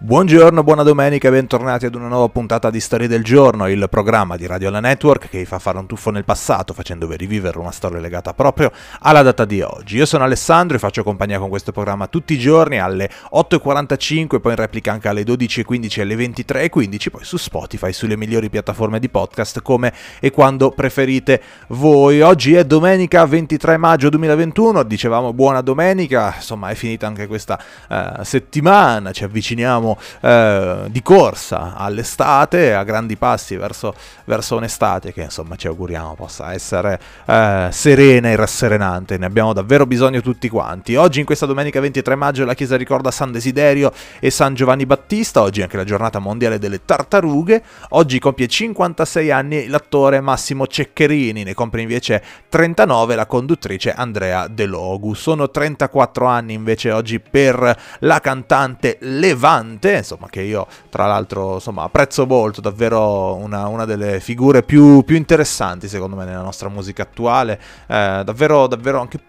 Buongiorno, buona domenica e bentornati ad una nuova puntata di Storie del Giorno, il programma di Radio Alla Network che vi fa fare un tuffo nel passato facendovi rivivere una storia legata proprio alla data di oggi. Io sono Alessandro e faccio compagnia con questo programma tutti i giorni alle 8.45, poi in replica anche alle 12.15 e alle 23.15, poi su Spotify, sulle migliori piattaforme di podcast come e quando preferite voi. Oggi è domenica 23 maggio 2021, dicevamo buona domenica, insomma è finita anche questa uh, settimana, ci avviciniamo eh, di corsa all'estate, a grandi passi verso, verso, un'estate che insomma ci auguriamo possa essere eh, serena e rasserenante. Ne abbiamo davvero bisogno tutti quanti. Oggi in questa domenica 23 maggio la chiesa ricorda San Desiderio e San Giovanni Battista, oggi è anche la giornata mondiale delle tartarughe, oggi compie 56 anni l'attore Massimo Ceccherini, ne compie invece 39 la conduttrice Andrea De Logu. Sono 34 anni invece oggi per la cantante Levante Conte, insomma, che io tra l'altro insomma, apprezzo molto, davvero una, una delle figure più, più, interessanti secondo me nella nostra musica attuale, eh, davvero, davvero anche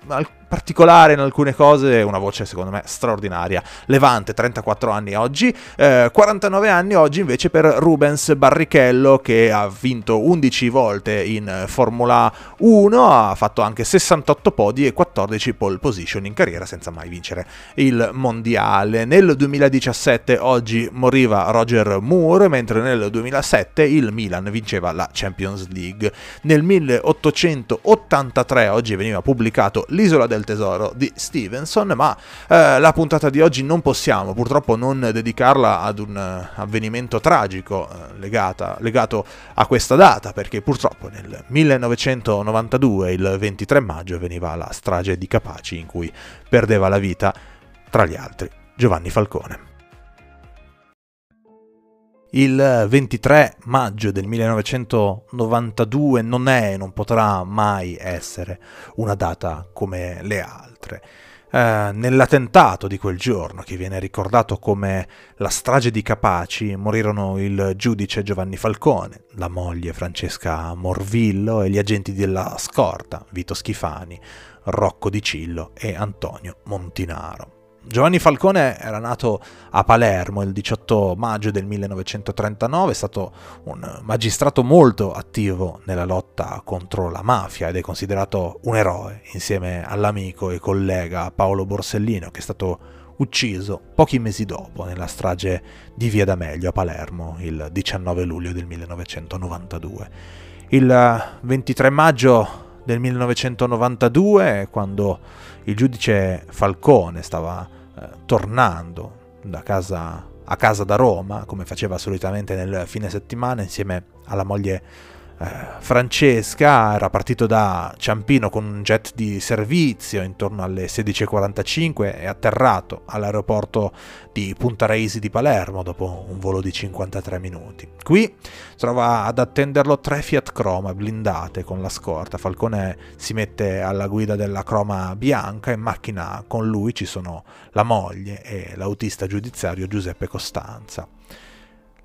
particolare in alcune cose, una voce secondo me straordinaria. Levante, 34 anni oggi, eh, 49 anni oggi invece per Rubens Barrichello che ha vinto 11 volte in Formula 1, ha fatto anche 68 podi e 14 pole position in carriera senza mai vincere il mondiale. Nel 2017 oggi moriva Roger Moore, mentre nel 2007 il Milan vinceva la Champions League. Nel 1883 oggi veniva pubblicato L'isola del del tesoro di Stevenson, ma eh, la puntata di oggi non possiamo purtroppo non dedicarla ad un uh, avvenimento tragico uh, legata, legato a questa data, perché purtroppo nel 1992, il 23 maggio, veniva la strage di Capaci in cui perdeva la vita, tra gli altri, Giovanni Falcone. Il 23 maggio del 1992 non è e non potrà mai essere una data come le altre. Eh, nell'attentato di quel giorno, che viene ricordato come la strage di Capaci, morirono il giudice Giovanni Falcone, la moglie Francesca Morvillo e gli agenti della scorta Vito Schifani, Rocco Di Cillo e Antonio Montinaro. Giovanni Falcone era nato a Palermo il 18 maggio del 1939, è stato un magistrato molto attivo nella lotta contro la mafia ed è considerato un eroe insieme all'amico e collega Paolo Borsellino che è stato ucciso pochi mesi dopo nella strage di Via D'Amelio a Palermo il 19 luglio del 1992. Il 23 maggio del 1992, quando il giudice Falcone stava eh, tornando casa, a casa da Roma, come faceva solitamente nel fine settimana, insieme alla moglie Francesca era partito da Ciampino con un jet di servizio intorno alle 16.45 e atterrato all'aeroporto di Punta Raisi di Palermo dopo un volo di 53 minuti. Qui trova ad attenderlo tre Fiat Croma blindate con la scorta. Falcone si mette alla guida della Croma bianca, in macchina con lui ci sono la moglie e l'autista giudiziario Giuseppe Costanza.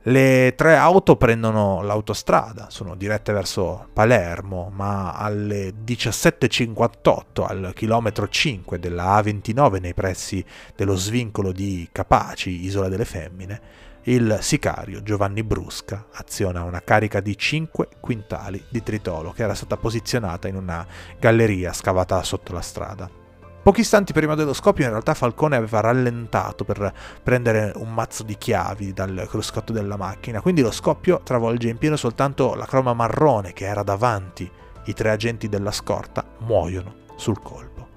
Le tre auto prendono l'autostrada, sono dirette verso Palermo, ma alle 17.58 al chilometro 5 della A29 nei pressi dello svincolo di Capaci, Isola delle Femmine, il sicario Giovanni Brusca aziona una carica di 5 quintali di tritolo che era stata posizionata in una galleria scavata sotto la strada. Pochi istanti prima dello scoppio in realtà Falcone aveva rallentato per prendere un mazzo di chiavi dal cruscotto della macchina, quindi lo scoppio travolge in pieno soltanto la croma marrone che era davanti. I tre agenti della scorta muoiono sul colpo.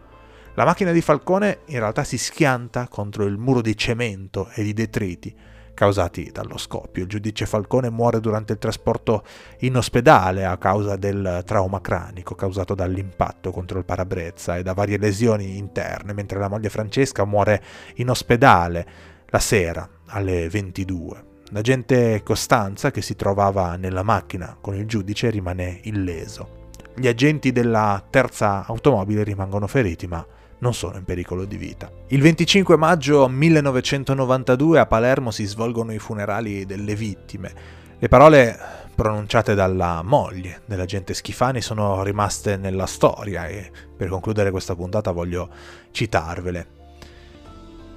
La macchina di Falcone in realtà si schianta contro il muro di cemento e di detriti causati dallo scoppio. Il giudice Falcone muore durante il trasporto in ospedale a causa del trauma cranico causato dall'impatto contro il parabrezza e da varie lesioni interne, mentre la moglie Francesca muore in ospedale la sera alle 22. L'agente Costanza, che si trovava nella macchina con il giudice, rimane illeso. Gli agenti della terza automobile rimangono feriti, ma non sono in pericolo di vita. Il 25 maggio 1992 a Palermo si svolgono i funerali delle vittime. Le parole pronunciate dalla moglie dell'agente Schifani sono rimaste nella storia e per concludere questa puntata voglio citarvele.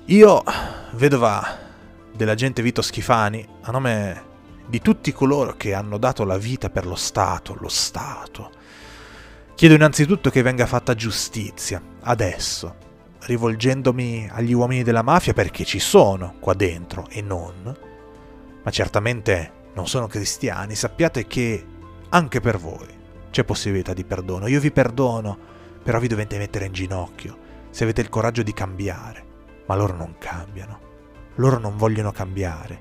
Io, vedova dell'agente Vito Schifani, a nome di tutti coloro che hanno dato la vita per lo Stato, lo Stato, chiedo innanzitutto che venga fatta giustizia, adesso, rivolgendomi agli uomini della mafia perché ci sono qua dentro e non, ma certamente non sono cristiani, sappiate che anche per voi c'è possibilità di perdono. Io vi perdono, però vi dovete mettere in ginocchio se avete il coraggio di cambiare. Ma loro non cambiano. Loro non vogliono cambiare.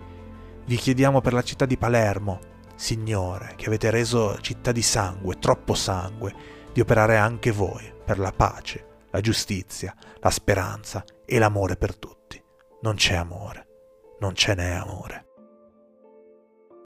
Vi chiediamo per la città di Palermo, Signore, che avete reso città di sangue, troppo sangue, di operare anche voi per la pace, la giustizia, la speranza e l'amore per tutti. Non c'è amore, non ce n'è amore.